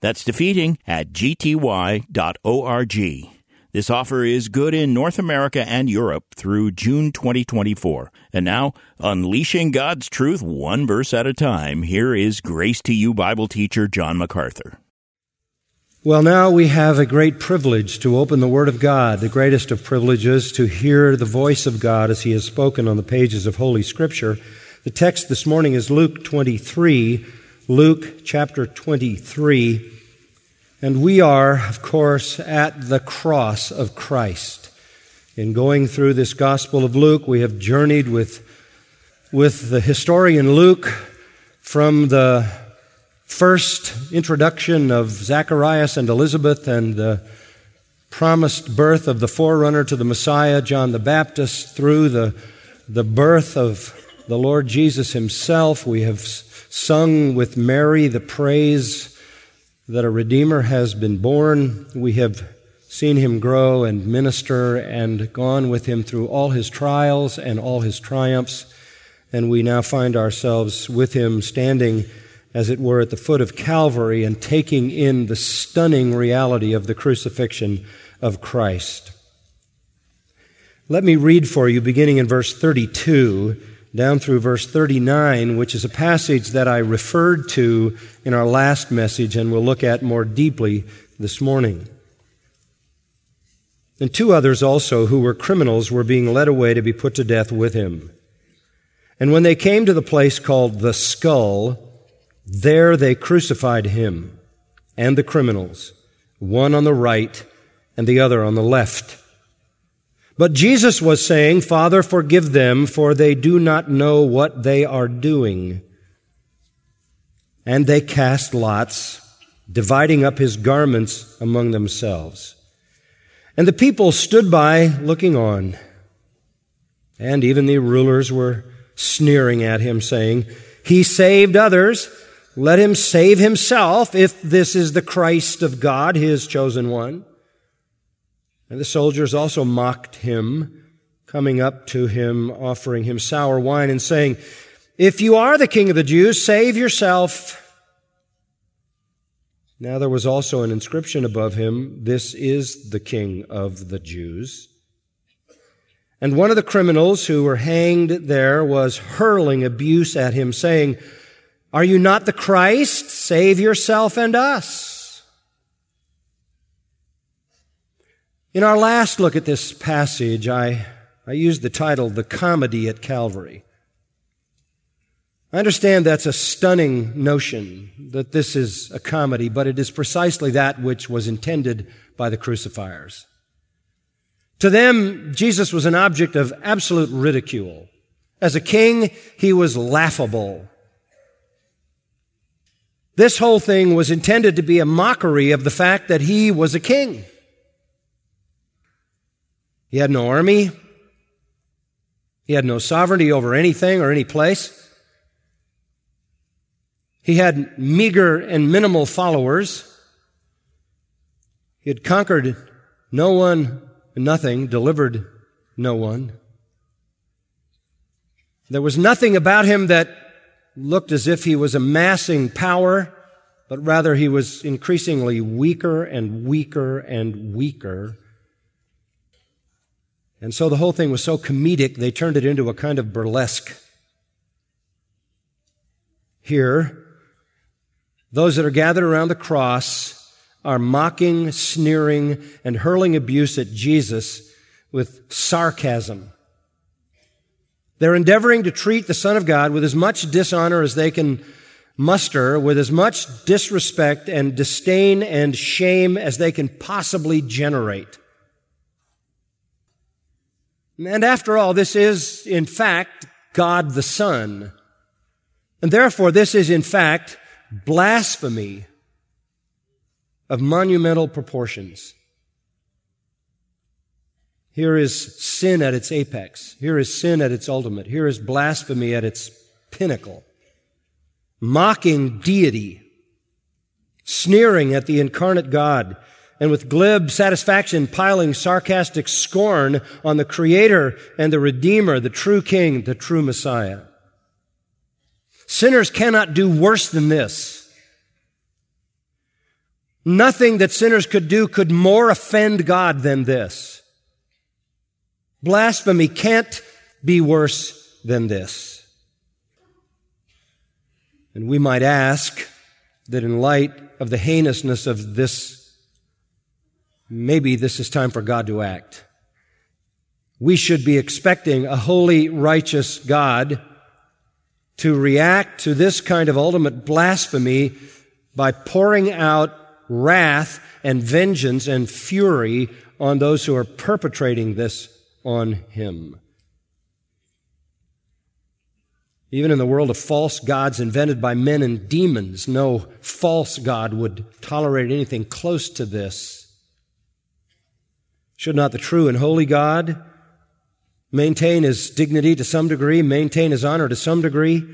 That's defeating at gty.org. This offer is good in North America and Europe through June 2024. And now, unleashing God's truth one verse at a time, here is Grace to You Bible teacher John MacArthur. Well, now we have a great privilege to open the Word of God, the greatest of privileges to hear the voice of God as He has spoken on the pages of Holy Scripture. The text this morning is Luke 23, Luke chapter 23. And we are, of course, at the cross of Christ. In going through this Gospel of Luke, we have journeyed with, with the historian Luke from the first introduction of Zacharias and Elizabeth and the promised birth of the forerunner to the Messiah, John the Baptist, through the, the birth of the Lord Jesus himself. We have sung with Mary the praise that a Redeemer has been born. We have seen him grow and minister and gone with him through all his trials and all his triumphs. And we now find ourselves with him standing, as it were, at the foot of Calvary and taking in the stunning reality of the crucifixion of Christ. Let me read for you, beginning in verse 32 down through verse 39, which is a passage that I referred to in our last message and we'll look at more deeply this morning. And two others also, who were criminals, were being led away to be put to death with him. And when they came to the place called the skull, there they crucified him and the criminals, one on the right and the other on the left. But Jesus was saying, Father, forgive them, for they do not know what they are doing. And they cast lots, dividing up his garments among themselves. And the people stood by looking on. And even the rulers were sneering at him, saying, He saved others. Let him save himself if this is the Christ of God, his chosen one. And the soldiers also mocked him, coming up to him, offering him sour wine, and saying, If you are the king of the Jews, save yourself. Now there was also an inscription above him, This is the king of the Jews. And one of the criminals who were hanged there was hurling abuse at him, saying, Are you not the Christ? Save yourself and us. In our last look at this passage, I, I used the title, The Comedy at Calvary. I understand that's a stunning notion that this is a comedy, but it is precisely that which was intended by the crucifiers. To them, Jesus was an object of absolute ridicule. As a king, he was laughable. This whole thing was intended to be a mockery of the fact that he was a king. He had no army. He had no sovereignty over anything or any place. He had meager and minimal followers. He had conquered no one, nothing, delivered no one. There was nothing about him that looked as if he was amassing power, but rather he was increasingly weaker and weaker and weaker and so the whole thing was so comedic, they turned it into a kind of burlesque. Here, those that are gathered around the cross are mocking, sneering, and hurling abuse at Jesus with sarcasm. They're endeavoring to treat the Son of God with as much dishonor as they can muster, with as much disrespect and disdain and shame as they can possibly generate. And after all, this is, in fact, God the Son. And therefore, this is, in fact, blasphemy of monumental proportions. Here is sin at its apex. Here is sin at its ultimate. Here is blasphemy at its pinnacle. Mocking deity. Sneering at the incarnate God. And with glib satisfaction piling sarcastic scorn on the Creator and the Redeemer, the true King, the true Messiah. Sinners cannot do worse than this. Nothing that sinners could do could more offend God than this. Blasphemy can't be worse than this. And we might ask that in light of the heinousness of this, maybe this is time for God to act. We should be expecting a holy, righteous God to react to this kind of ultimate blasphemy by pouring out wrath and vengeance and fury on those who are perpetrating this on him. Even in the world of false gods invented by men and demons, no false God would tolerate anything close to this. Should not the true and holy God maintain his dignity to some degree, maintain his honor to some degree?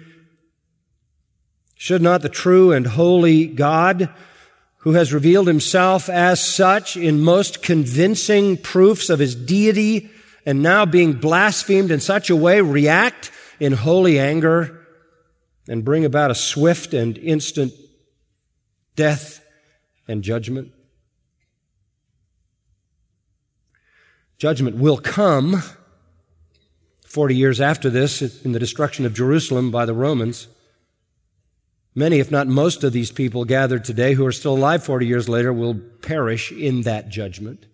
Should not the true and holy God who has revealed himself as such in most convincing proofs of his deity and now being blasphemed in such a way, react in holy anger and bring about a swift and instant death and judgment. Judgment will come 40 years after this in the destruction of Jerusalem by the Romans. Many, if not most of these people gathered today who are still alive 40 years later will perish in that judgment.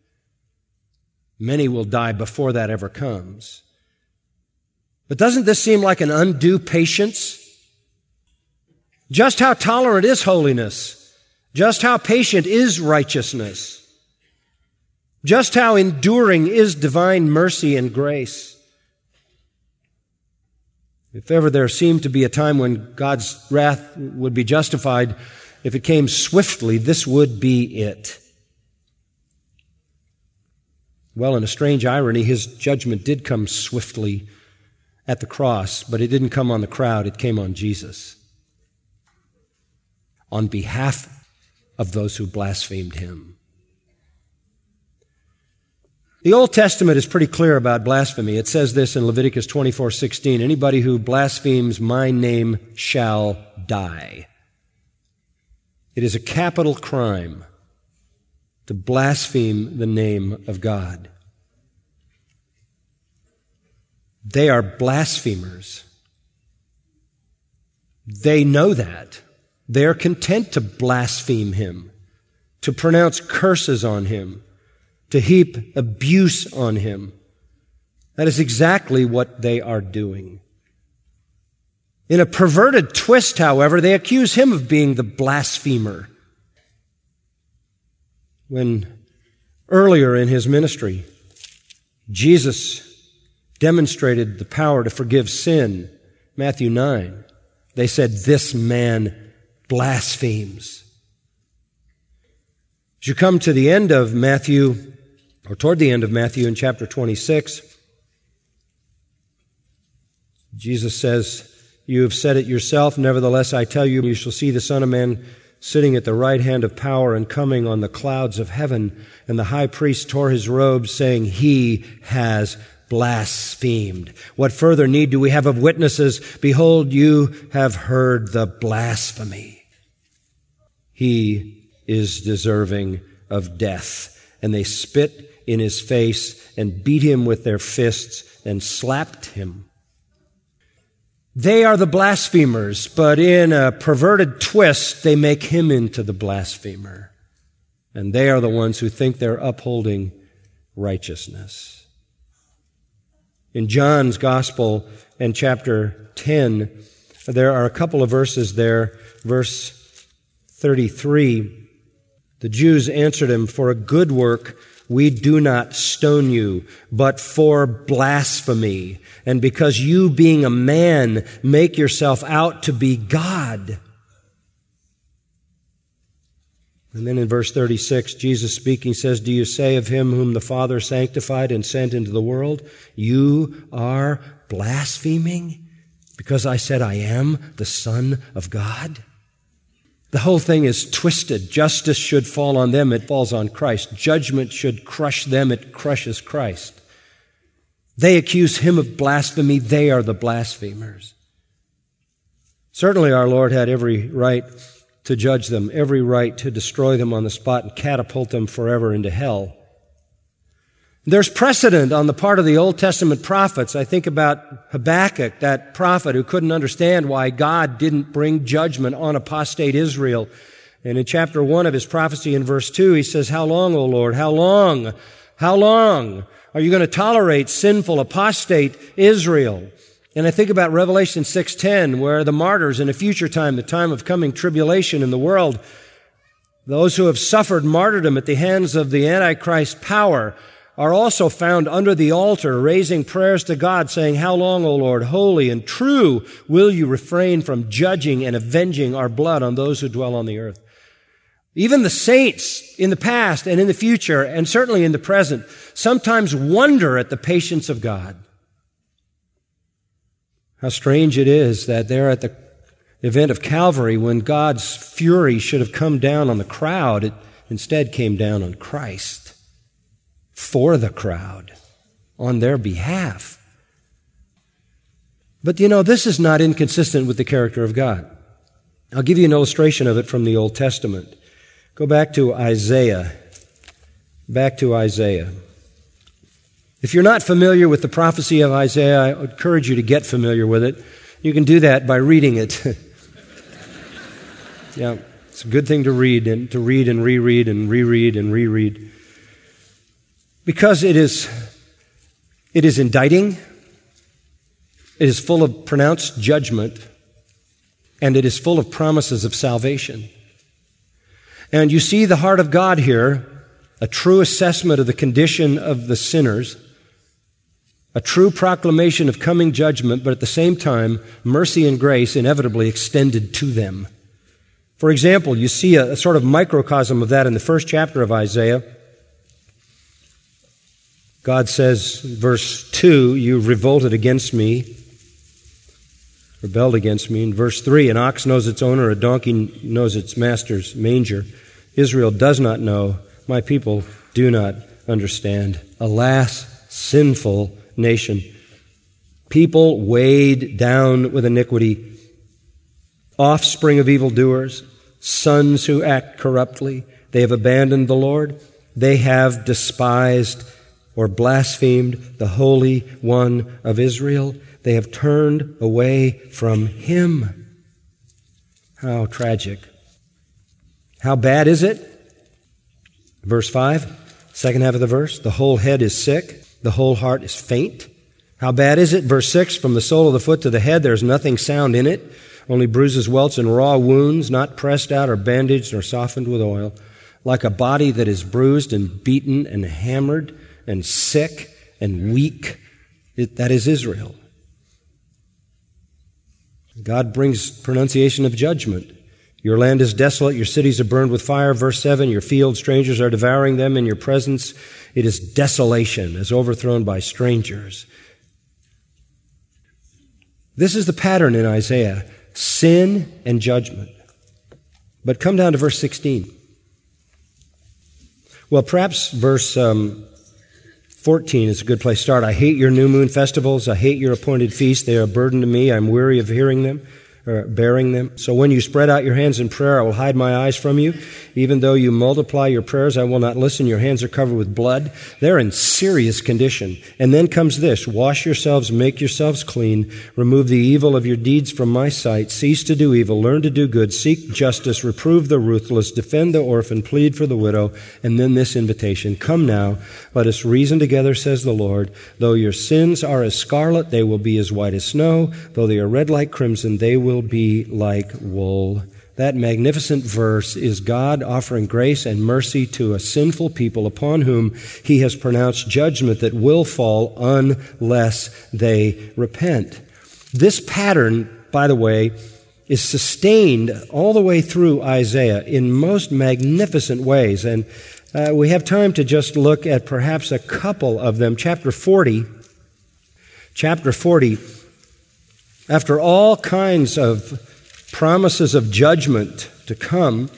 Many will die before that ever comes. But doesn't this seem like an undue patience? Just how tolerant is holiness? Just how patient is righteousness? Just how enduring is divine mercy and grace? If ever there seemed to be a time when God's wrath would be justified, if it came swiftly, this would be it. Well, in a strange irony, his judgment did come swiftly at the cross, but it didn't come on the crowd, it came on Jesus. On behalf of those who blasphemed him. The Old Testament is pretty clear about blasphemy. It says this in Leviticus 24:16, anybody who blasphemes my name shall die. It is a capital crime to blaspheme the name of God. They are blasphemers. They know that. They are content to blaspheme him, to pronounce curses on him to heap abuse on him. That is exactly what they are doing. In a perverted twist, however, they accuse him of being the blasphemer. When earlier in his ministry, Jesus demonstrated the power to forgive sin, Matthew 9, they said, This man blasphemes. As you come to the end of Matthew or toward the end of Matthew in chapter 26, Jesus says, You have said it yourself, nevertheless I tell you, you shall see the Son of Man sitting at the right hand of power and coming on the clouds of heaven. And the high priest tore his robes, saying, He has blasphemed. What further need do we have of witnesses? Behold, you have heard the blasphemy. He is deserving of death. And they spit in his face and beat him with their fists and slapped him. They are the blasphemers, but in a perverted twist, they make him into the blasphemer. And they are the ones who think they're upholding righteousness. In John's Gospel in chapter 10, there are a couple of verses there. Verse 33, the Jews answered him, For a good work we do not stone you, but for blasphemy, and because you, being a man, make yourself out to be God. And then in verse 36, Jesus speaking says, Do you say of him whom the Father sanctified and sent into the world, You are blaspheming because I said I am the Son of God? The whole thing is twisted. Justice should fall on them, it falls on Christ. Judgment should crush them, it crushes Christ. They accuse him of blasphemy, they are the blasphemers. Certainly, our Lord had every right to judge them, every right to destroy them on the spot and catapult them forever into hell. There's precedent on the part of the Old Testament prophets. I think about Habakkuk, that prophet who couldn't understand why God didn't bring judgment on apostate Israel. And in chapter one of his prophecy in verse two, he says, How long, O Lord? How long? How long are you going to tolerate sinful apostate Israel? And I think about Revelation 6:10 where the martyrs in a future time, the time of coming tribulation in the world, those who have suffered martyrdom at the hands of the antichrist power are also found under the altar raising prayers to God saying, "How long, O Lord, holy and true will you refrain from judging and avenging our blood on those who dwell on the earth?" Even the saints in the past and in the future and certainly in the present sometimes wonder at the patience of God. How strange it is that there at the event of Calvary, when God's fury should have come down on the crowd, it instead came down on Christ for the crowd, on their behalf. But you know, this is not inconsistent with the character of God. I'll give you an illustration of it from the Old Testament. Go back to Isaiah. Back to Isaiah. If you're not familiar with the prophecy of Isaiah, I encourage you to get familiar with it. You can do that by reading it. yeah, it's a good thing to read and to read and reread and reread and reread. Because it is it is indicting, it is full of pronounced judgment, and it is full of promises of salvation. And you see the heart of God here, a true assessment of the condition of the sinners a true proclamation of coming judgment, but at the same time, mercy and grace inevitably extended to them. For example, you see a, a, sort of microcosm of that in the first chapter of Isaiah. God says, verse 2, You revolted against me, rebelled against me. In verse 3, an ox knows its owner, a donkey knows its master's manger. Israel does not know, my people do not understand. Alas, sinful nation. People weighed down with iniquity, offspring of evildoers, sons who act corruptly. They have abandoned the Lord. They have despised or blasphemed the Holy One of Israel. They have turned away from Him. How tragic. How bad is it? Verse 5, second half of the verse. The whole head is sick. The whole heart is faint. How bad is it? Verse 6 From the sole of the foot to the head, there is nothing sound in it, only bruises, welts, and raw wounds, not pressed out or bandaged or softened with oil, like a body that is bruised and beaten and hammered and sick and weak. It, that is Israel. God brings pronunciation of judgment. Your land is desolate, your cities are burned with fire. Verse 7 Your fields, strangers are devouring them in your presence. It is desolation as overthrown by strangers. This is the pattern in Isaiah sin and judgment. But come down to verse 16. Well, perhaps verse um, 14 is a good place to start. I hate your new moon festivals. I hate your appointed feasts. They are a burden to me. I'm weary of hearing them bearing them. So when you spread out your hands in prayer, I will hide my eyes from you. Even though you multiply your prayers, I will not listen. Your hands are covered with blood. They're in serious condition. And then comes this wash yourselves, make yourselves clean, remove the evil of your deeds from my sight, cease to do evil, learn to do good, seek justice, reprove the ruthless, defend the orphan, plead for the widow. And then this invitation come now, let us reason together, says the Lord. Though your sins are as scarlet, they will be as white as snow. Though they are red like crimson, they will will be like wool. That magnificent verse is God offering grace and mercy to a sinful people upon whom he has pronounced judgment that will fall unless they repent. This pattern, by the way, is sustained all the way through Isaiah in most magnificent ways. And uh, we have time to just look at perhaps a couple of them. Chapter 40. Chapter 40. After all kinds of promises of judgment to come,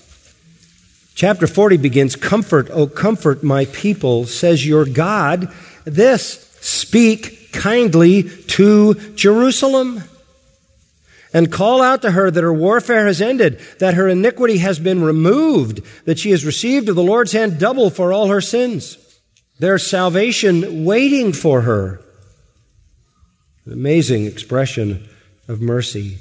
chapter 40 begins Comfort, O comfort my people, says your God. This, speak kindly to Jerusalem and call out to her that her warfare has ended, that her iniquity has been removed, that she has received of the Lord's hand double for all her sins. There's salvation waiting for her. An amazing expression of mercy.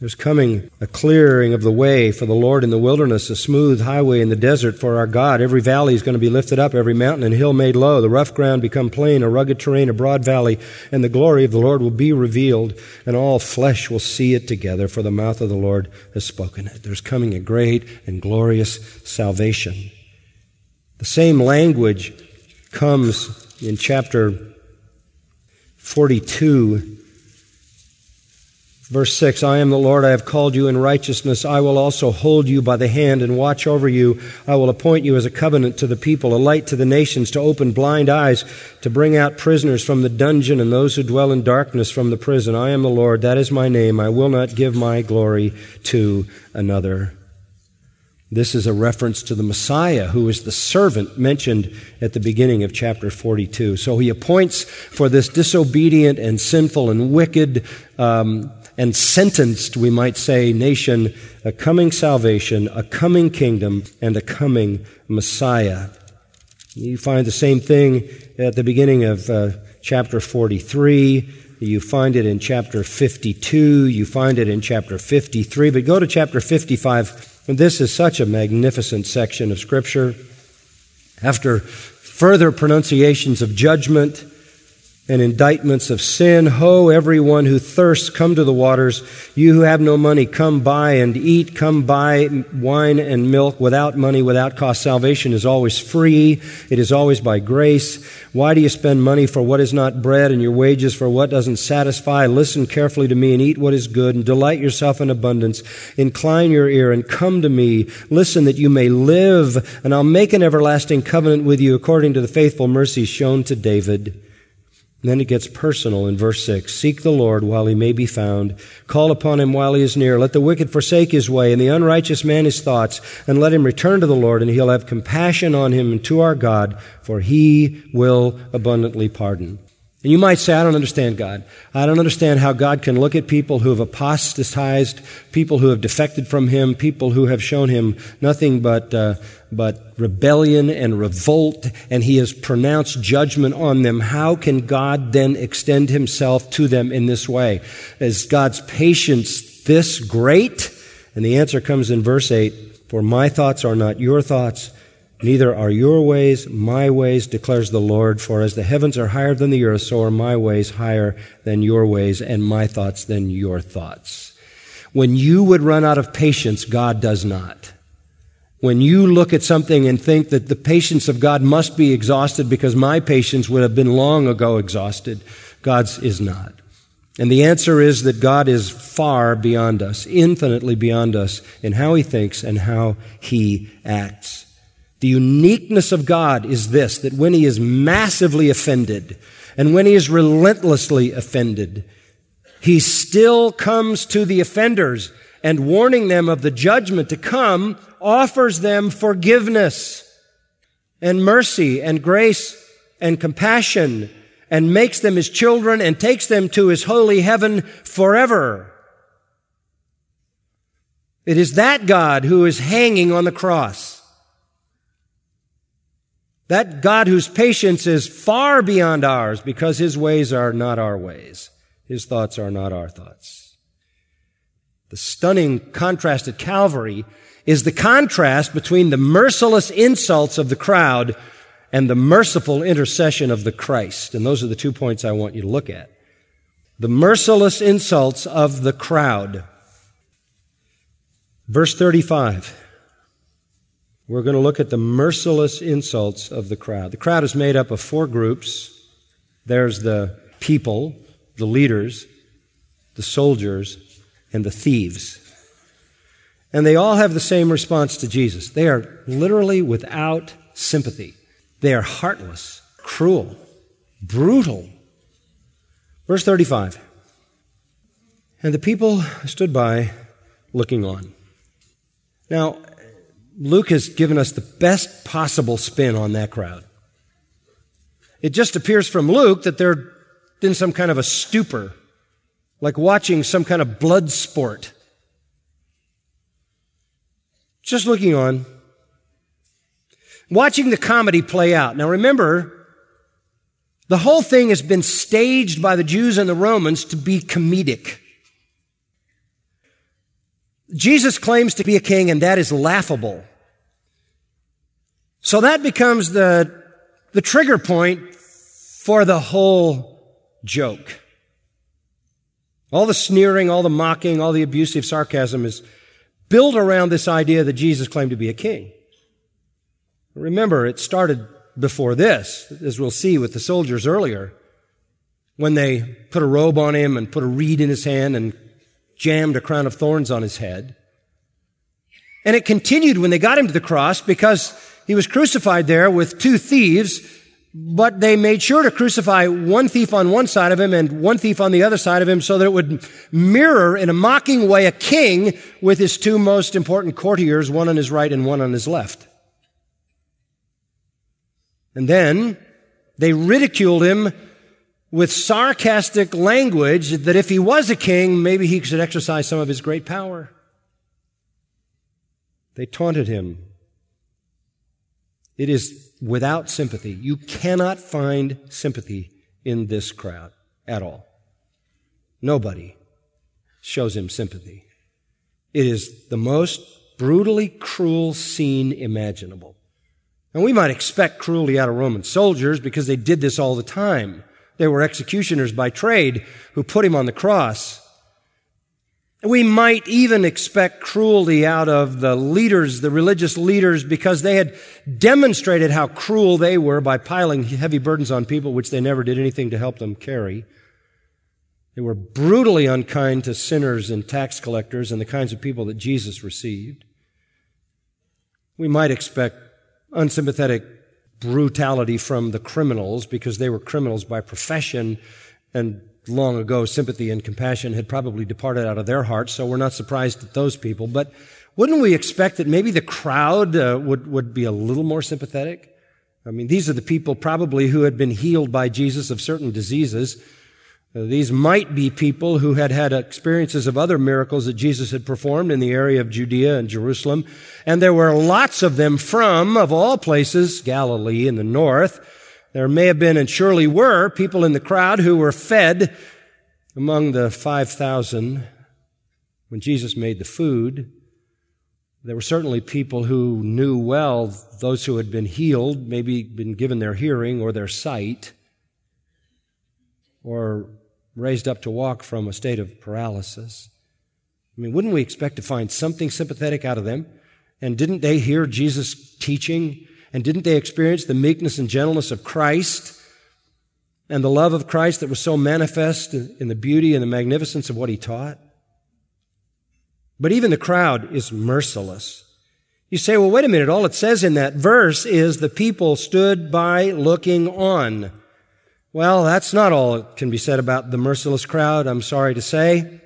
There's coming a clearing of the way for the Lord in the wilderness, a smooth highway in the desert for our God. Every valley is going to be lifted up, every mountain and hill made low, the rough ground become plain, a rugged terrain, a broad valley, and the glory of the Lord will be revealed, and all flesh will see it together, for the mouth of the Lord has spoken it. There's coming a great and glorious salvation. The same language comes in chapter 42 Verse 6 I am the Lord, I have called you in righteousness. I will also hold you by the hand and watch over you. I will appoint you as a covenant to the people, a light to the nations, to open blind eyes, to bring out prisoners from the dungeon and those who dwell in darkness from the prison. I am the Lord, that is my name. I will not give my glory to another. This is a reference to the Messiah, who is the servant mentioned at the beginning of chapter 42. So he appoints for this disobedient and sinful and wicked um, and sentenced, we might say, nation a coming salvation, a coming kingdom, and a coming Messiah. You find the same thing at the beginning of uh, chapter 43. You find it in chapter 52. You find it in chapter 53. But go to chapter 55. And this is such a magnificent section of Scripture. After further pronunciations of judgment, and indictments of sin. Ho, everyone who thirsts, come to the waters. You who have no money, come buy and eat. Come buy wine and milk without money, without cost. Salvation is always free. It is always by grace. Why do you spend money for what is not bread and your wages for what doesn't satisfy? Listen carefully to me and eat what is good and delight yourself in abundance. Incline your ear and come to me. Listen that you may live and I'll make an everlasting covenant with you according to the faithful mercies shown to David. Then it gets personal in verse 6. Seek the Lord while he may be found. Call upon him while he is near. Let the wicked forsake his way and the unrighteous man his thoughts, and let him return to the Lord, and he'll have compassion on him and to our God, for he will abundantly pardon. And you might say, I don't understand God. I don't understand how God can look at people who have apostatized, people who have defected from Him, people who have shown Him nothing but, uh, but rebellion and revolt, and He has pronounced judgment on them. How can God then extend Himself to them in this way? Is God's patience this great? And the answer comes in verse 8, For my thoughts are not your thoughts, Neither are your ways my ways, declares the Lord. For as the heavens are higher than the earth, so are my ways higher than your ways, and my thoughts than your thoughts. When you would run out of patience, God does not. When you look at something and think that the patience of God must be exhausted because my patience would have been long ago exhausted, God's is not. And the answer is that God is far beyond us, infinitely beyond us in how he thinks and how he acts. The uniqueness of God is this, that when he is massively offended and when he is relentlessly offended, he still comes to the offenders and warning them of the judgment to come, offers them forgiveness and mercy and grace and compassion and makes them his children and takes them to his holy heaven forever. It is that God who is hanging on the cross. That God whose patience is far beyond ours because his ways are not our ways. His thoughts are not our thoughts. The stunning contrast at Calvary is the contrast between the merciless insults of the crowd and the merciful intercession of the Christ. And those are the two points I want you to look at. The merciless insults of the crowd. Verse 35 we're going to look at the merciless insults of the crowd. The crowd is made up of four groups there's the people, the leaders, the soldiers, and the thieves. And they all have the same response to Jesus. They are literally without sympathy. They are heartless, cruel, brutal. Verse 35. And the people stood by looking on. Now, Luke has given us the best possible spin on that crowd. It just appears from Luke that they're in some kind of a stupor, like watching some kind of blood sport. Just looking on, watching the comedy play out. Now remember, the whole thing has been staged by the Jews and the Romans to be comedic. Jesus claims to be a king and that is laughable. So that becomes the, the trigger point for the whole joke. All the sneering, all the mocking, all the abusive sarcasm is built around this idea that Jesus claimed to be a king. Remember, it started before this, as we'll see with the soldiers earlier, when they put a robe on him and put a reed in his hand and jammed a crown of thorns on his head. And it continued when they got him to the cross because he was crucified there with two thieves, but they made sure to crucify one thief on one side of him and one thief on the other side of him so that it would mirror in a mocking way a king with his two most important courtiers, one on his right and one on his left. And then they ridiculed him with sarcastic language that if he was a king, maybe he should exercise some of his great power. They taunted him. It is without sympathy. You cannot find sympathy in this crowd at all. Nobody shows him sympathy. It is the most brutally cruel scene imaginable. And we might expect cruelty out of Roman soldiers because they did this all the time. They were executioners by trade who put him on the cross. We might even expect cruelty out of the leaders, the religious leaders, because they had demonstrated how cruel they were by piling heavy burdens on people which they never did anything to help them carry. They were brutally unkind to sinners and tax collectors and the kinds of people that Jesus received. We might expect unsympathetic brutality from the criminals because they were criminals by profession and long ago sympathy and compassion had probably departed out of their hearts, so we're not surprised at those people. But wouldn't we expect that maybe the crowd uh, would, would be a little more sympathetic? I mean, these are the people probably who had been healed by Jesus of certain diseases. Uh, these might be people who had had experiences of other miracles that Jesus had performed in the area of Judea and Jerusalem. And there were lots of them from, of all places, Galilee in the north. There may have been and surely were people in the crowd who were fed among the 5,000 when Jesus made the food. There were certainly people who knew well those who had been healed, maybe been given their hearing or their sight, or raised up to walk from a state of paralysis. I mean, wouldn't we expect to find something sympathetic out of them? And didn't they hear Jesus teaching? And didn't they experience the meekness and gentleness of Christ? And the love of Christ that was so manifest in the beauty and the magnificence of what he taught? But even the crowd is merciless. You say, well, wait a minute. All it says in that verse is the people stood by looking on. Well, that's not all that can be said about the merciless crowd, I'm sorry to say.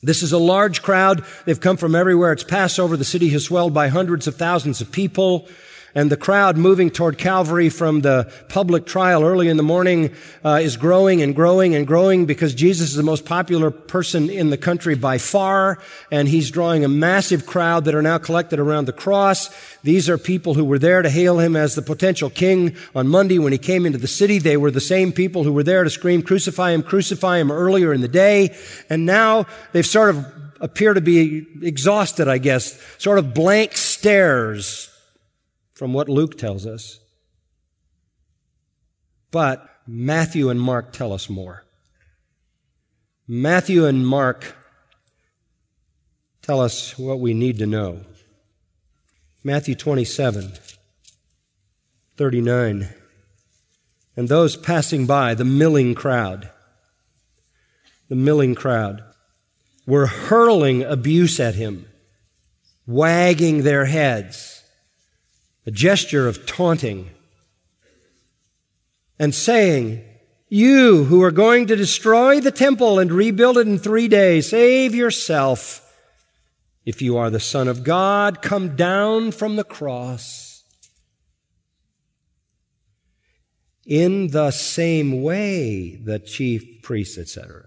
This is a large crowd. They've come from everywhere. It's Passover. The city has swelled by hundreds of thousands of people and the crowd moving toward Calvary from the public trial early in the morning uh, is growing and growing and growing because Jesus is the most popular person in the country by far, and he's drawing a massive crowd that are now collected around the cross. These are people who were there to hail him as the potential king on Monday when he came into the city. They were the same people who were there to scream, crucify him, crucify him earlier in the day, and now they've sort of appear to be exhausted, I guess, sort of blank stares from what Luke tells us. But Matthew and Mark tell us more. Matthew and Mark tell us what we need to know. Matthew 27, 39. And those passing by, the milling crowd, the milling crowd, were hurling abuse at him, wagging their heads, a gesture of taunting, and saying, You who are going to destroy the temple and rebuild it in three days, save yourself. If you are the Son of God, come down from the cross. In the same way, the chief priests, etc.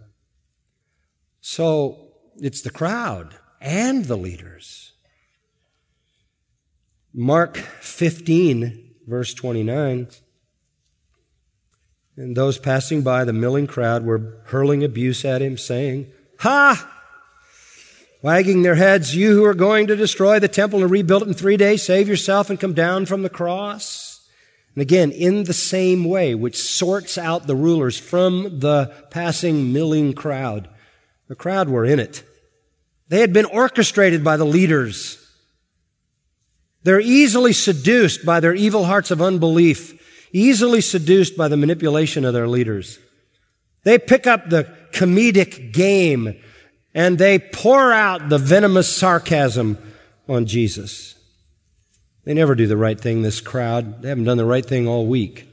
So it's the crowd and the leaders. Mark 15, verse 29. And those passing by the milling crowd were hurling abuse at him, saying, Ha! Wagging their heads, you who are going to destroy the temple and rebuild it in three days, save yourself and come down from the cross. And again, in the same way, which sorts out the rulers from the passing milling crowd. The crowd were in it. They had been orchestrated by the leaders. They're easily seduced by their evil hearts of unbelief, easily seduced by the manipulation of their leaders. They pick up the comedic game and they pour out the venomous sarcasm on Jesus. They never do the right thing, this crowd. They haven't done the right thing all week.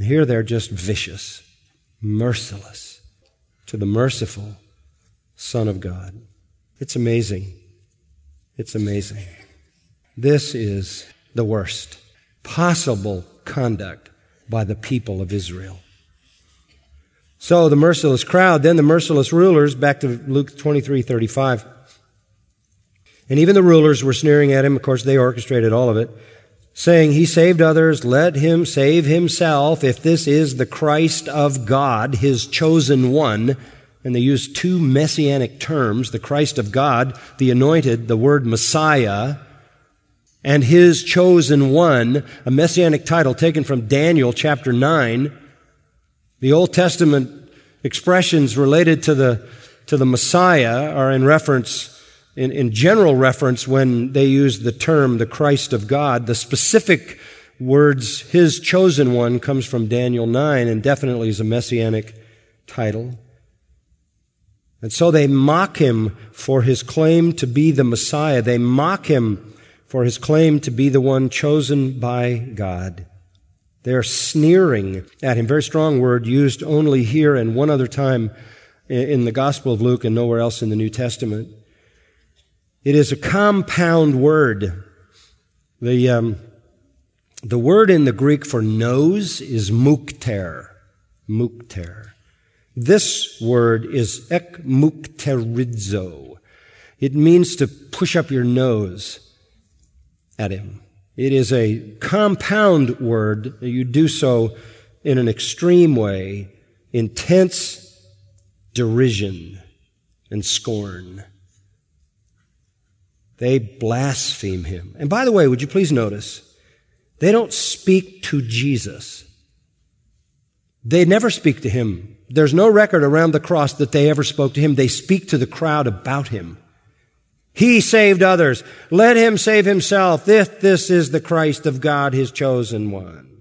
here they're just vicious, merciless to the merciful Son of God. It's amazing. It's amazing. This is the worst possible conduct by the people of Israel. So the merciless crowd, then the merciless rulers, back to Luke 23, 35. And even the rulers were sneering at him. Of course, they orchestrated all of it, saying, He saved others, let him save himself if this is the Christ of God, his chosen one. And they use two messianic terms, the Christ of God, the anointed, the word Messiah, and his chosen one, a messianic title taken from Daniel chapter 9. The Old Testament expressions related to the, to the Messiah are in reference, in, in general reference when they use the term the Christ of God. The specific words, his chosen one, comes from Daniel 9 and definitely is a messianic title. And so they mock him for his claim to be the Messiah. They mock him for his claim to be the one chosen by God. They're sneering at him. Very strong word used only here and one other time in the Gospel of Luke and nowhere else in the New Testament. It is a compound word. The, um, the word in the Greek for nose is mukter. Mukter. This word is ekmukterizo. It means to push up your nose at him. It is a compound word. You do so in an extreme way, intense derision and scorn. They blaspheme him. And by the way, would you please notice, they don't speak to Jesus. They never speak to him. There's no record around the cross that they ever spoke to him. They speak to the crowd about him. He saved others. Let him save himself if this is the Christ of God, his chosen one.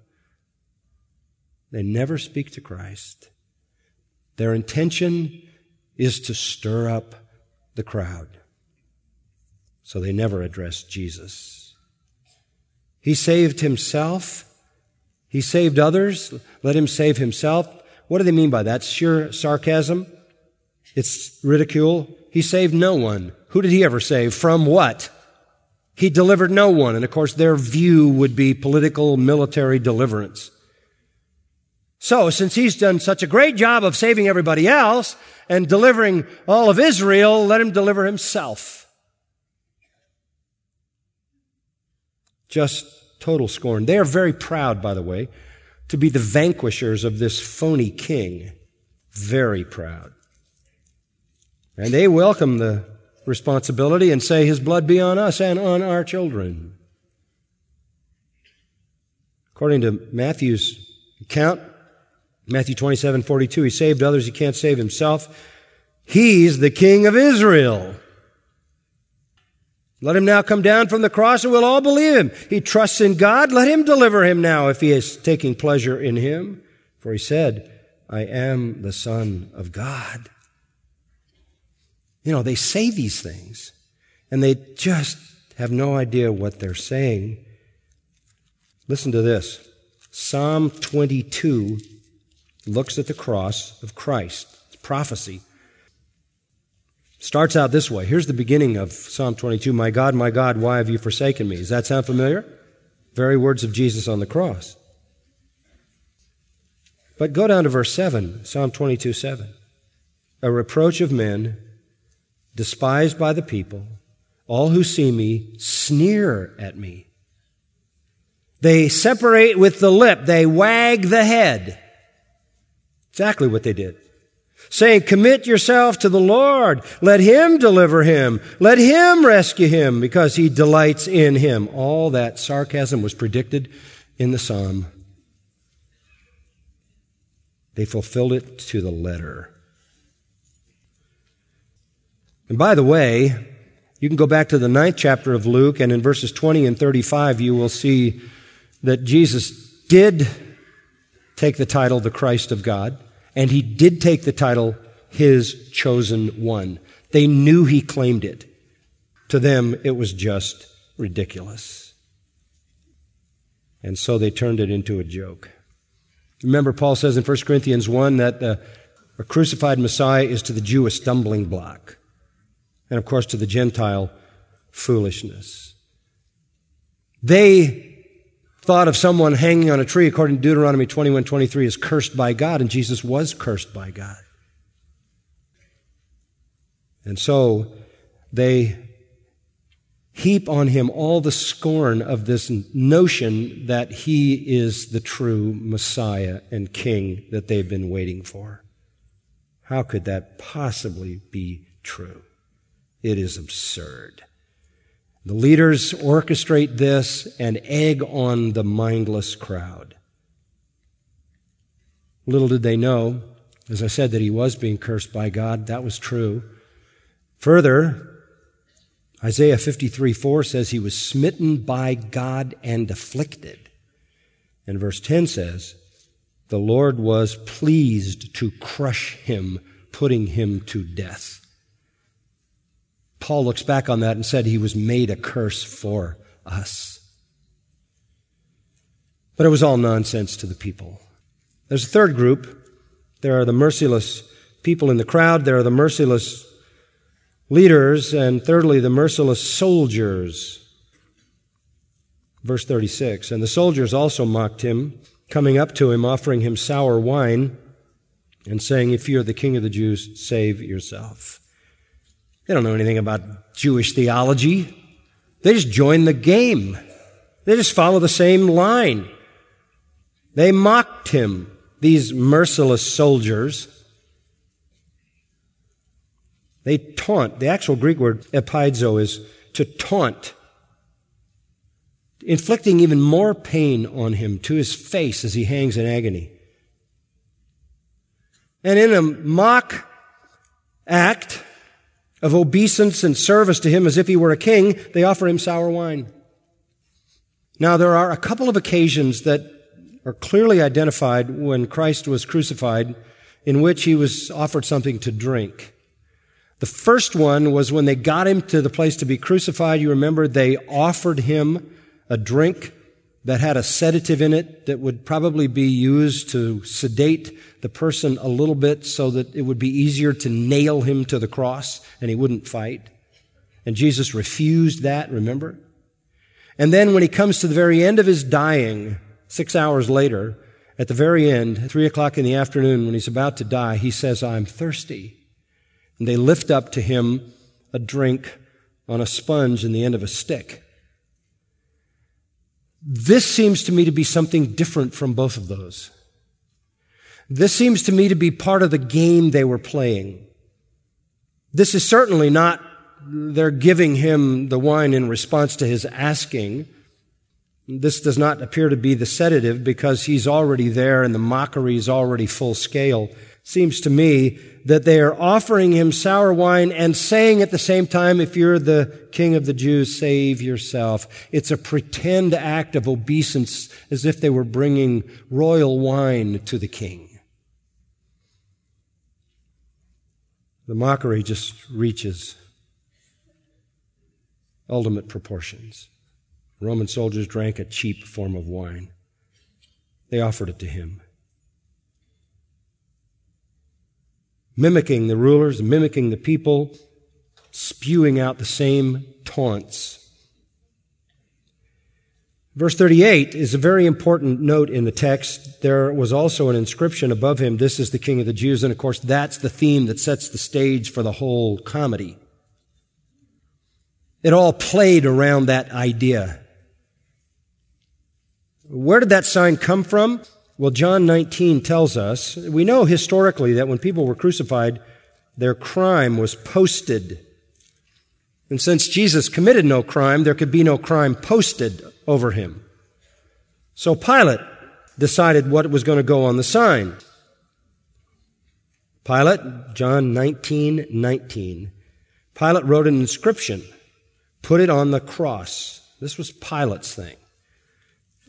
They never speak to Christ. Their intention is to stir up the crowd. So they never address Jesus. He saved himself. He saved others. Let him save himself. What do they mean by that? Sheer sarcasm? It's ridicule. He saved no one. Who did he ever save? From what? He delivered no one. And of course, their view would be political, military deliverance. So, since he's done such a great job of saving everybody else and delivering all of Israel, let him deliver himself. Just total scorn. They are very proud, by the way, to be the vanquishers of this phony king. Very proud. And they welcome the responsibility and say, His blood be on us and on our children. According to Matthew's account, Matthew 27, 42, He saved others, He can't save Himself. He's the King of Israel. Let him now come down from the cross and we'll all believe him. He trusts in God. Let him deliver him now if he is taking pleasure in him. For he said, I am the Son of God. You know, they say these things and they just have no idea what they're saying. Listen to this. Psalm 22 looks at the cross of Christ. It's prophecy. Starts out this way. Here's the beginning of Psalm 22. My God, my God, why have you forsaken me? Does that sound familiar? Very words of Jesus on the cross. But go down to verse 7, Psalm 22 7. A reproach of men, despised by the people, all who see me sneer at me. They separate with the lip, they wag the head. Exactly what they did. Saying, commit yourself to the Lord. Let Him deliver him. Let Him rescue him because He delights in him. All that sarcasm was predicted in the Psalm. They fulfilled it to the letter. And by the way, you can go back to the ninth chapter of Luke, and in verses 20 and 35, you will see that Jesus did take the title the Christ of God and he did take the title his chosen one. They knew he claimed it. To them, it was just ridiculous. And so they turned it into a joke. Remember, Paul says in 1 Corinthians 1 that the a crucified Messiah is to the Jew a stumbling block, and of course to the Gentile, foolishness. They thought of someone hanging on a tree, according to Deuteronomy 21 23, is cursed by God, and Jesus was cursed by God. And so they heap on him all the scorn of this notion that he is the true Messiah and King that they've been waiting for. How could that possibly be true? It is absurd. The leaders orchestrate this and egg on the mindless crowd. Little did they know, as I said, that he was being cursed by God. That was true. Further, Isaiah 53 4 says he was smitten by God and afflicted. And verse 10 says, the Lord was pleased to crush him, putting him to death. Paul looks back on that and said he was made a curse for us. But it was all nonsense to the people. There's a third group. There are the merciless people in the crowd. There are the merciless leaders. And thirdly, the merciless soldiers. Verse 36. And the soldiers also mocked him, coming up to him, offering him sour wine, and saying, If you are the king of the Jews, save yourself. They don't know anything about Jewish theology. They just join the game. They just follow the same line. They mocked him, these merciless soldiers. They taunt. The actual Greek word empaizo is to taunt, inflicting even more pain on him to his face as he hangs in agony. And in a mock act, of obeisance and service to him as if he were a king, they offer him sour wine. Now, there are a couple of occasions that are clearly identified when Christ was crucified in which he was offered something to drink. The first one was when they got him to the place to be crucified. You remember they offered him a drink that had a sedative in it that would probably be used to sedate the person a little bit so that it would be easier to nail him to the cross and he wouldn't fight. And Jesus refused that, remember? And then when he comes to the very end of his dying, six hours later, at the very end, three o'clock in the afternoon, when he's about to die, he says, I'm thirsty. And they lift up to him a drink on a sponge in the end of a stick. This seems to me to be something different from both of those. This seems to me to be part of the game they were playing. This is certainly not they're giving him the wine in response to his asking. This does not appear to be the sedative because he's already there and the mockery is already full scale seems to me that they are offering him sour wine and saying at the same time, if you're the king of the Jews, save yourself. It's a pretend act of obeisance as if they were bringing royal wine to the king. The mockery just reaches ultimate proportions. Roman soldiers drank a cheap form of wine. They offered it to him. Mimicking the rulers, mimicking the people, spewing out the same taunts. Verse 38 is a very important note in the text. There was also an inscription above him, This is the King of the Jews. And of course, that's the theme that sets the stage for the whole comedy. It all played around that idea. Where did that sign come from? Well, John 19 tells us, we know historically that when people were crucified, their crime was posted. And since Jesus committed no crime, there could be no crime posted over him. So Pilate decided what was going to go on the sign. Pilate, John 19, 19. Pilate wrote an inscription, put it on the cross. This was Pilate's thing.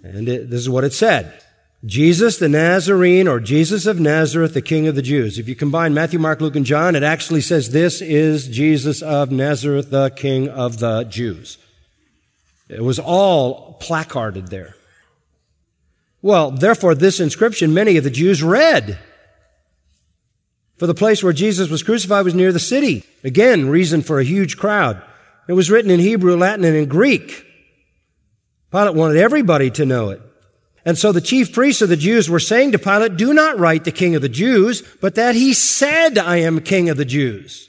And it, this is what it said. Jesus the Nazarene or Jesus of Nazareth, the King of the Jews. If you combine Matthew, Mark, Luke, and John, it actually says this is Jesus of Nazareth, the King of the Jews. It was all placarded there. Well, therefore, this inscription many of the Jews read. For the place where Jesus was crucified was near the city. Again, reason for a huge crowd. It was written in Hebrew, Latin, and in Greek. Pilate wanted everybody to know it. And so the chief priests of the Jews were saying to Pilate, do not write the king of the Jews, but that he said, I am king of the Jews.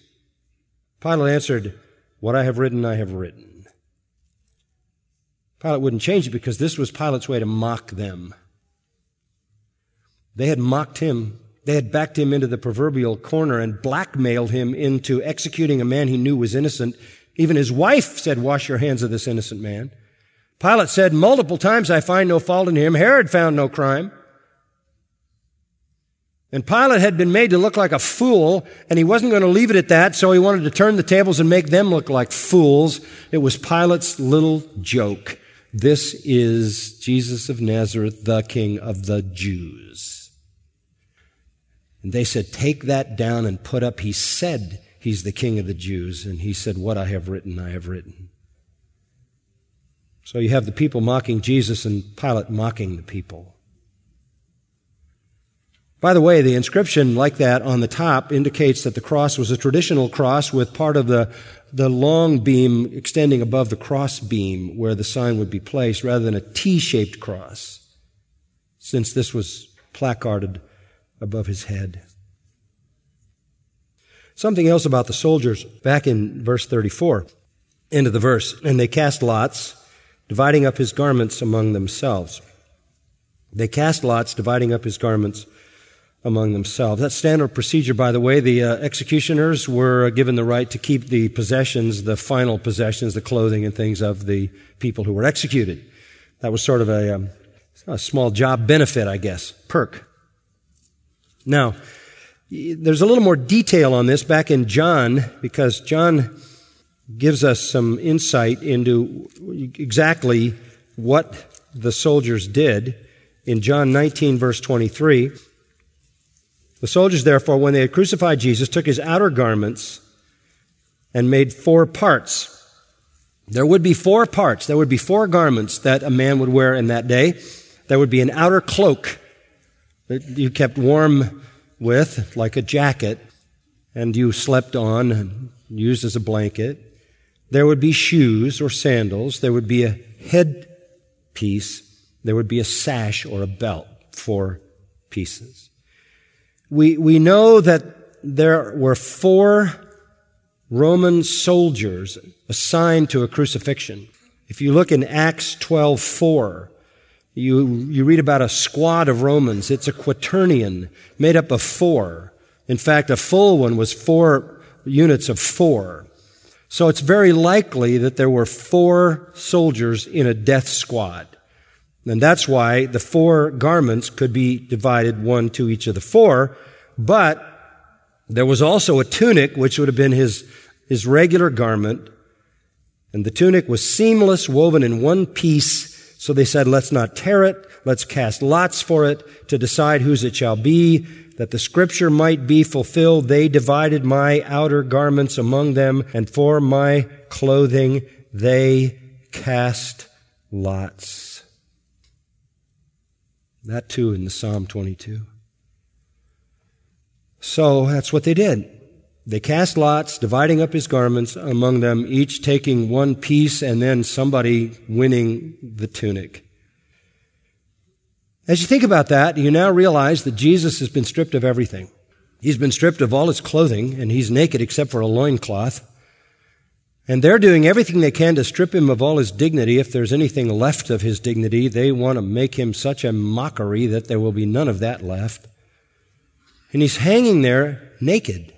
Pilate answered, what I have written, I have written. Pilate wouldn't change it because this was Pilate's way to mock them. They had mocked him. They had backed him into the proverbial corner and blackmailed him into executing a man he knew was innocent. Even his wife said, wash your hands of this innocent man. Pilate said multiple times, I find no fault in him. Herod found no crime. And Pilate had been made to look like a fool, and he wasn't going to leave it at that, so he wanted to turn the tables and make them look like fools. It was Pilate's little joke. This is Jesus of Nazareth, the King of the Jews. And they said, Take that down and put up. He said he's the King of the Jews. And he said, What I have written, I have written. So you have the people mocking Jesus and Pilate mocking the people. By the way, the inscription like that on the top indicates that the cross was a traditional cross with part of the, the long beam extending above the cross beam where the sign would be placed rather than a T-shaped cross, since this was placarded above his head. Something else about the soldiers back in verse 34, end of the verse. And they cast lots dividing up his garments among themselves. They cast lots, dividing up his garments among themselves. That's standard procedure, by the way. The uh, executioners were given the right to keep the possessions, the final possessions, the clothing and things of the people who were executed. That was sort of a, um, a small job benefit, I guess, perk. Now, there's a little more detail on this back in John, because John gives us some insight into exactly what the soldiers did in John 19 verse 23. The soldiers therefore, when they had crucified Jesus, took his outer garments and made four parts. There would be four parts. There would be four garments that a man would wear in that day. There would be an outer cloak that you kept warm with, like a jacket, and you slept on and used as a blanket. There would be shoes or sandals. There would be a headpiece. There would be a sash or a belt, four pieces. We, we know that there were four Roman soldiers assigned to a crucifixion. If you look in Acts 12, 4, you, you read about a squad of Romans. It's a quaternion made up of four. In fact, a full one was four units of four. So it's very likely that there were four soldiers in a death squad. And that's why the four garments could be divided one to each of the four. But there was also a tunic, which would have been his, his regular garment. And the tunic was seamless, woven in one piece. So they said, let's not tear it. Let's cast lots for it to decide whose it shall be. That the scripture might be fulfilled, they divided my outer garments among them, and for my clothing they cast lots. That too in the Psalm 22. So that's what they did. They cast lots, dividing up his garments among them, each taking one piece and then somebody winning the tunic. As you think about that, you now realize that Jesus has been stripped of everything. He's been stripped of all his clothing and he's naked except for a loincloth. And they're doing everything they can to strip him of all his dignity. If there's anything left of his dignity, they want to make him such a mockery that there will be none of that left. And he's hanging there naked.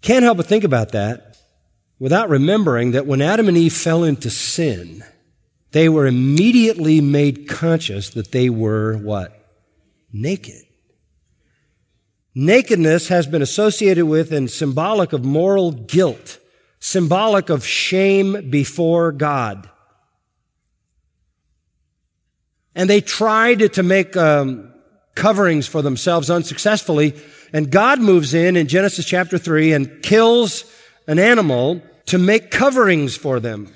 Can't help but think about that without remembering that when Adam and Eve fell into sin, they were immediately made conscious that they were what? Naked. Nakedness has been associated with and symbolic of moral guilt symbolic of shame before God. And they tried to make um, coverings for themselves unsuccessfully. And God moves in in Genesis chapter 3 and kills an animal to make coverings for them.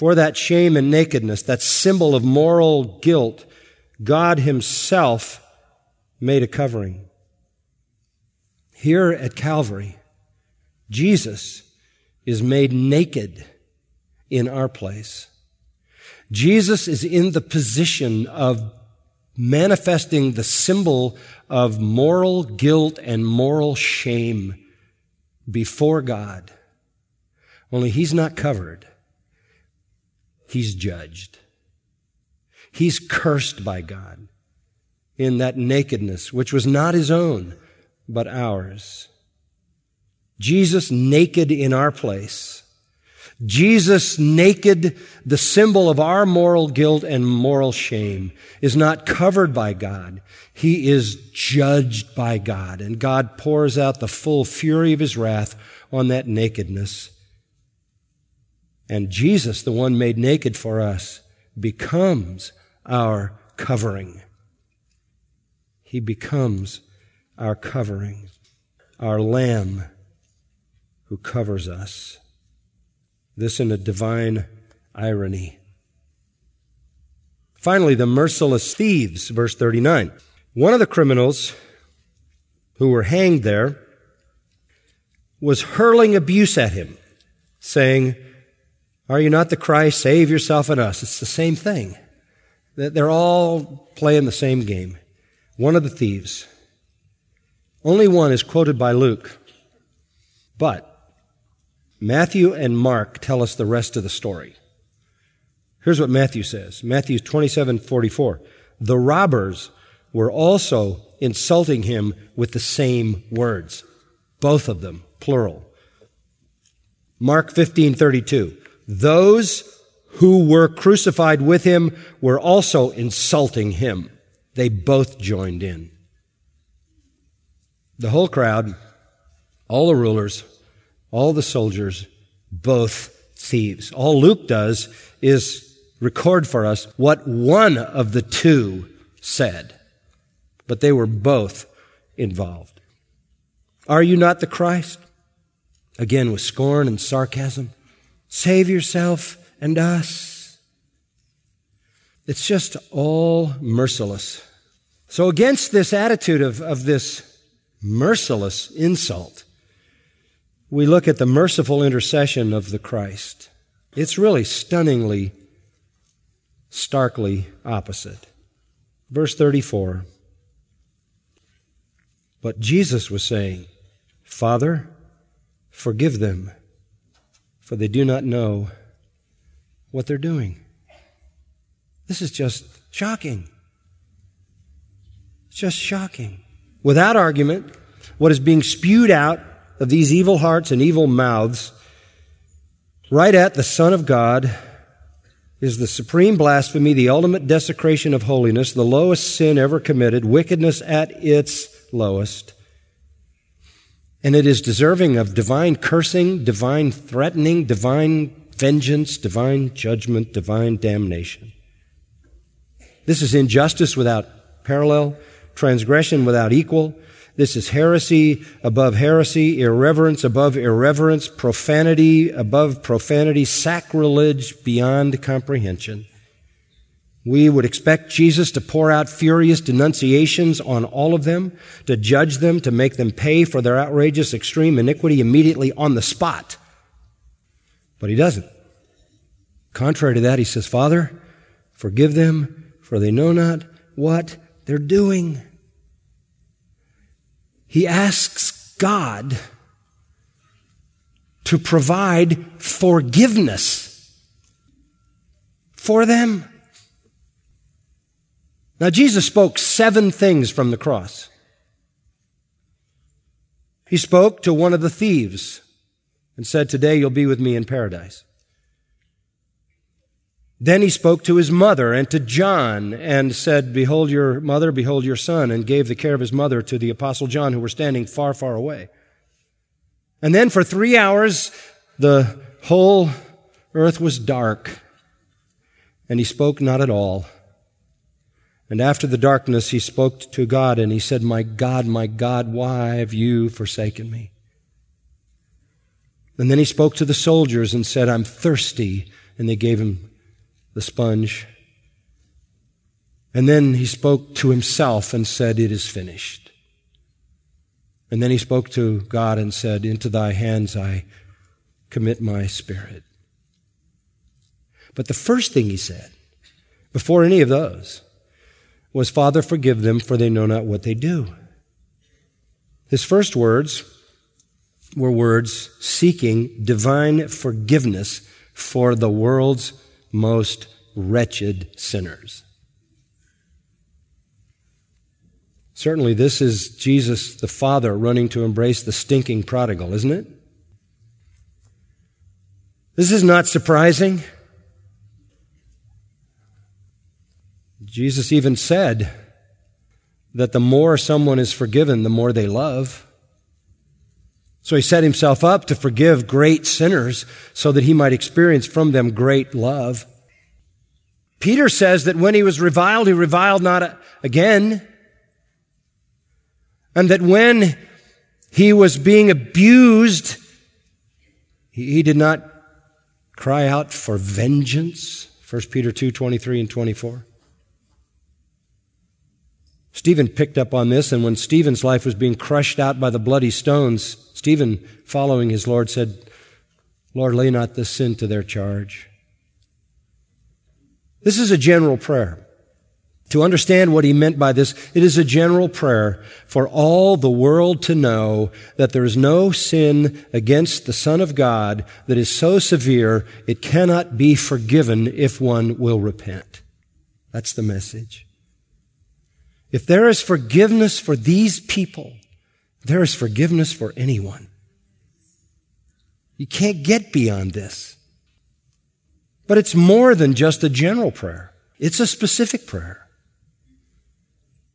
For that shame and nakedness, that symbol of moral guilt, God Himself made a covering. Here at Calvary, Jesus is made naked in our place. Jesus is in the position of manifesting the symbol of moral guilt and moral shame before God. Only he's not covered. He's judged. He's cursed by God in that nakedness, which was not his own, but ours. Jesus naked in our place. Jesus naked, the symbol of our moral guilt and moral shame, is not covered by God. He is judged by God, and God pours out the full fury of his wrath on that nakedness. And Jesus, the one made naked for us, becomes our covering. He becomes our covering, our lamb who covers us. This in a divine irony. Finally, the merciless thieves, verse 39. One of the criminals who were hanged there was hurling abuse at him, saying, Are you not the Christ? Save yourself and us. It's the same thing. They're all playing the same game. One of the thieves. Only one is quoted by Luke. But Matthew and Mark tell us the rest of the story. Here's what Matthew says. Matthew 27, 44. The robbers were also insulting him with the same words. Both of them, plural. Mark 15, 32. Those who were crucified with him were also insulting him. They both joined in. The whole crowd, all the rulers, all the soldiers, both thieves. All Luke does is record for us what one of the two said, but they were both involved. Are you not the Christ? Again, with scorn and sarcasm. Save yourself and us. It's just all merciless. So, against this attitude of, of this merciless insult, we look at the merciful intercession of the Christ. It's really stunningly, starkly opposite. Verse 34. But Jesus was saying, Father, forgive them, for they do not know what they're doing. This is just shocking. It's just shocking. Without argument, what is being spewed out of these evil hearts and evil mouths right at the Son of God is the supreme blasphemy, the ultimate desecration of holiness, the lowest sin ever committed, wickedness at its lowest. And it is deserving of divine cursing, divine threatening, divine vengeance, divine judgment, divine damnation. This is injustice without parallel, transgression without equal. This is heresy above heresy, irreverence above irreverence, profanity above profanity, sacrilege beyond comprehension. We would expect Jesus to pour out furious denunciations on all of them, to judge them, to make them pay for their outrageous extreme iniquity immediately on the spot. But he doesn't. Contrary to that, he says, Father, forgive them, for they know not what they're doing. He asks God to provide forgiveness for them. Now, Jesus spoke seven things from the cross. He spoke to one of the thieves and said, Today you'll be with me in paradise. Then he spoke to his mother and to John and said, Behold your mother, behold your son, and gave the care of his mother to the apostle John, who were standing far, far away. And then for three hours, the whole earth was dark, and he spoke not at all. And after the darkness, he spoke to God, and he said, My God, my God, why have you forsaken me? And then he spoke to the soldiers and said, I'm thirsty. And they gave him the sponge. And then he spoke to himself and said, It is finished. And then he spoke to God and said, Into thy hands I commit my spirit. But the first thing he said, before any of those, was, Father, forgive them, for they know not what they do. His first words were words seeking divine forgiveness for the world's most wretched sinners. Certainly, this is Jesus the Father running to embrace the stinking prodigal, isn't it? This is not surprising. Jesus even said that the more someone is forgiven, the more they love. So he set himself up to forgive great sinners so that he might experience from them great love. Peter says that when he was reviled, he reviled not again. And that when he was being abused, he, did not cry out for vengeance. 1 Peter 2, 23 and 24. Stephen picked up on this, and when Stephen's life was being crushed out by the bloody stones, Stephen, following his Lord, said, Lord, lay not this sin to their charge. This is a general prayer. To understand what he meant by this, it is a general prayer for all the world to know that there is no sin against the Son of God that is so severe it cannot be forgiven if one will repent. That's the message. If there is forgiveness for these people, there is forgiveness for anyone. You can't get beyond this. But it's more than just a general prayer. It's a specific prayer.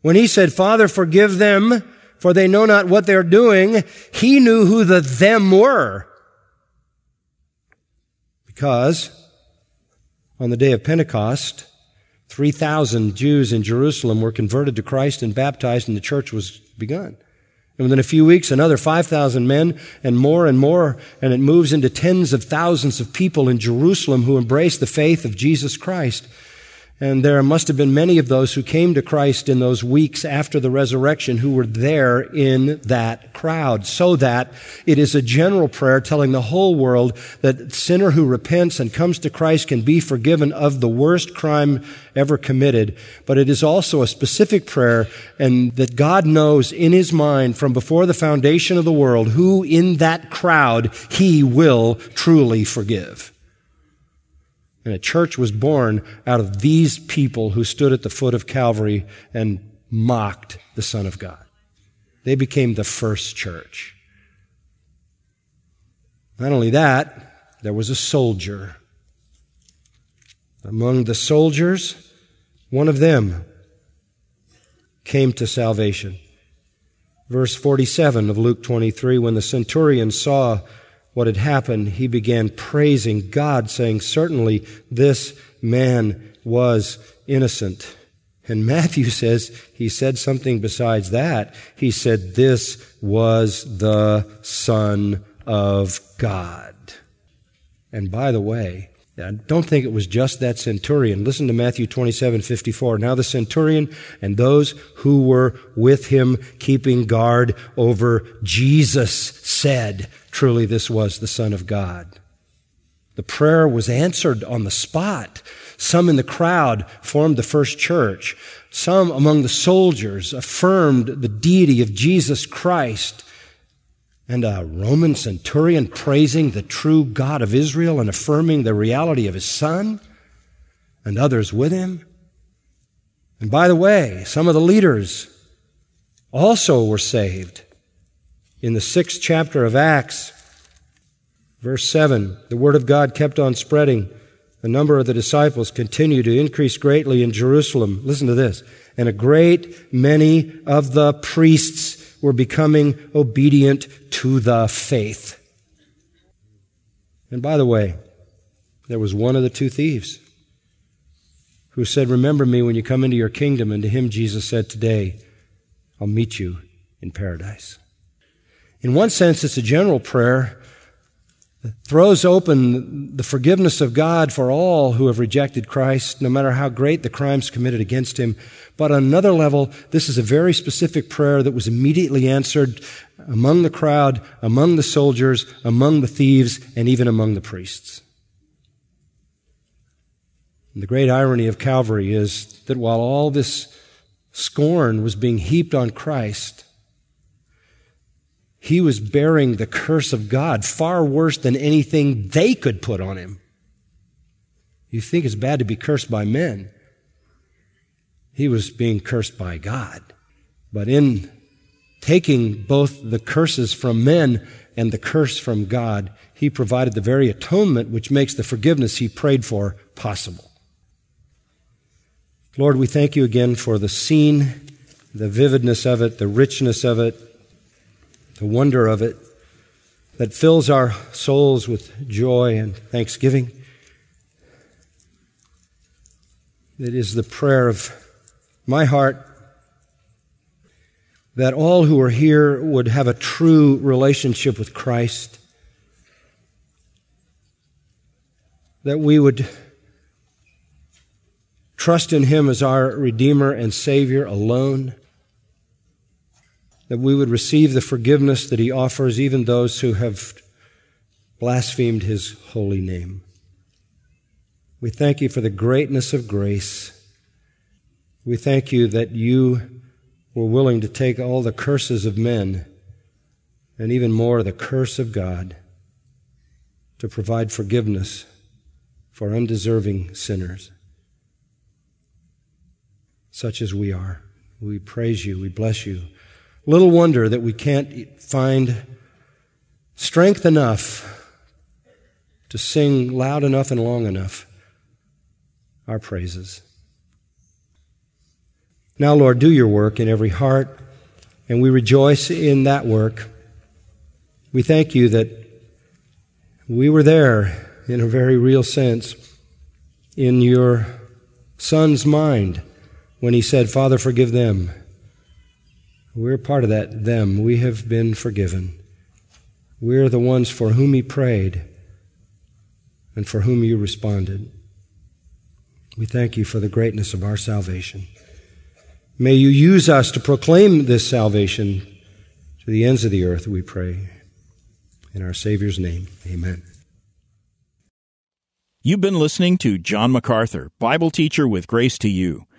When he said, Father, forgive them, for they know not what they're doing, he knew who the them were. Because on the day of Pentecost, 3,000 Jews in Jerusalem were converted to Christ and baptized, and the church was begun. And within a few weeks, another 5,000 men and more and more, and it moves into tens of thousands of people in Jerusalem who embrace the faith of Jesus Christ. And there must have been many of those who came to Christ in those weeks after the resurrection who were there in that crowd. So that it is a general prayer telling the whole world that sinner who repents and comes to Christ can be forgiven of the worst crime ever committed. But it is also a specific prayer and that God knows in his mind from before the foundation of the world who in that crowd he will truly forgive. And a church was born out of these people who stood at the foot of Calvary and mocked the Son of God. They became the first church. Not only that, there was a soldier. Among the soldiers, one of them came to salvation. Verse 47 of Luke 23 when the centurion saw what had happened, he began praising God, saying, Certainly this man was innocent. And Matthew says he said something besides that. He said this was the Son of God. And by the way, I don't think it was just that centurion. Listen to Matthew 27, 54. Now the centurion and those who were with him keeping guard over Jesus said, truly this was the Son of God. The prayer was answered on the spot. Some in the crowd formed the first church. Some among the soldiers affirmed the deity of Jesus Christ. And a Roman centurion praising the true God of Israel and affirming the reality of his son, and others with him. And by the way, some of the leaders also were saved. In the sixth chapter of Acts, verse 7, the word of God kept on spreading the number of the disciples continued to increase greatly in Jerusalem. Listen to this. And a great many of the priests were becoming obedient to the faith. And by the way, there was one of the two thieves who said, Remember me when you come into your kingdom. And to him, Jesus said, Today, I'll meet you in paradise. In one sense, it's a general prayer that throws open the forgiveness of God for all who have rejected Christ, no matter how great the crimes committed against him. But on another level, this is a very specific prayer that was immediately answered among the crowd, among the soldiers, among the thieves, and even among the priests. And the great irony of Calvary is that while all this scorn was being heaped on Christ, he was bearing the curse of God far worse than anything they could put on him. You think it's bad to be cursed by men. He was being cursed by God. But in taking both the curses from men and the curse from God, he provided the very atonement which makes the forgiveness he prayed for possible. Lord, we thank you again for the scene, the vividness of it, the richness of it, the wonder of it that fills our souls with joy and thanksgiving. It is the prayer of my heart that all who are here would have a true relationship with Christ, that we would trust in Him as our Redeemer and Savior alone that we would receive the forgiveness that he offers even those who have blasphemed his holy name. We thank you for the greatness of grace. We thank you that you were willing to take all the curses of men and even more the curse of God to provide forgiveness for undeserving sinners, such as we are. We praise you. We bless you. Little wonder that we can't find strength enough to sing loud enough and long enough our praises. Now, Lord, do your work in every heart, and we rejoice in that work. We thank you that we were there in a very real sense in your son's mind when he said, Father, forgive them we're part of that them. We have been forgiven. We're the ones for whom He prayed and for whom you responded. We thank you for the greatness of our salvation. May you use us to proclaim this salvation to the ends of the earth, we pray. In our Savior's name, amen. You've been listening to John MacArthur, Bible teacher with Grace to You.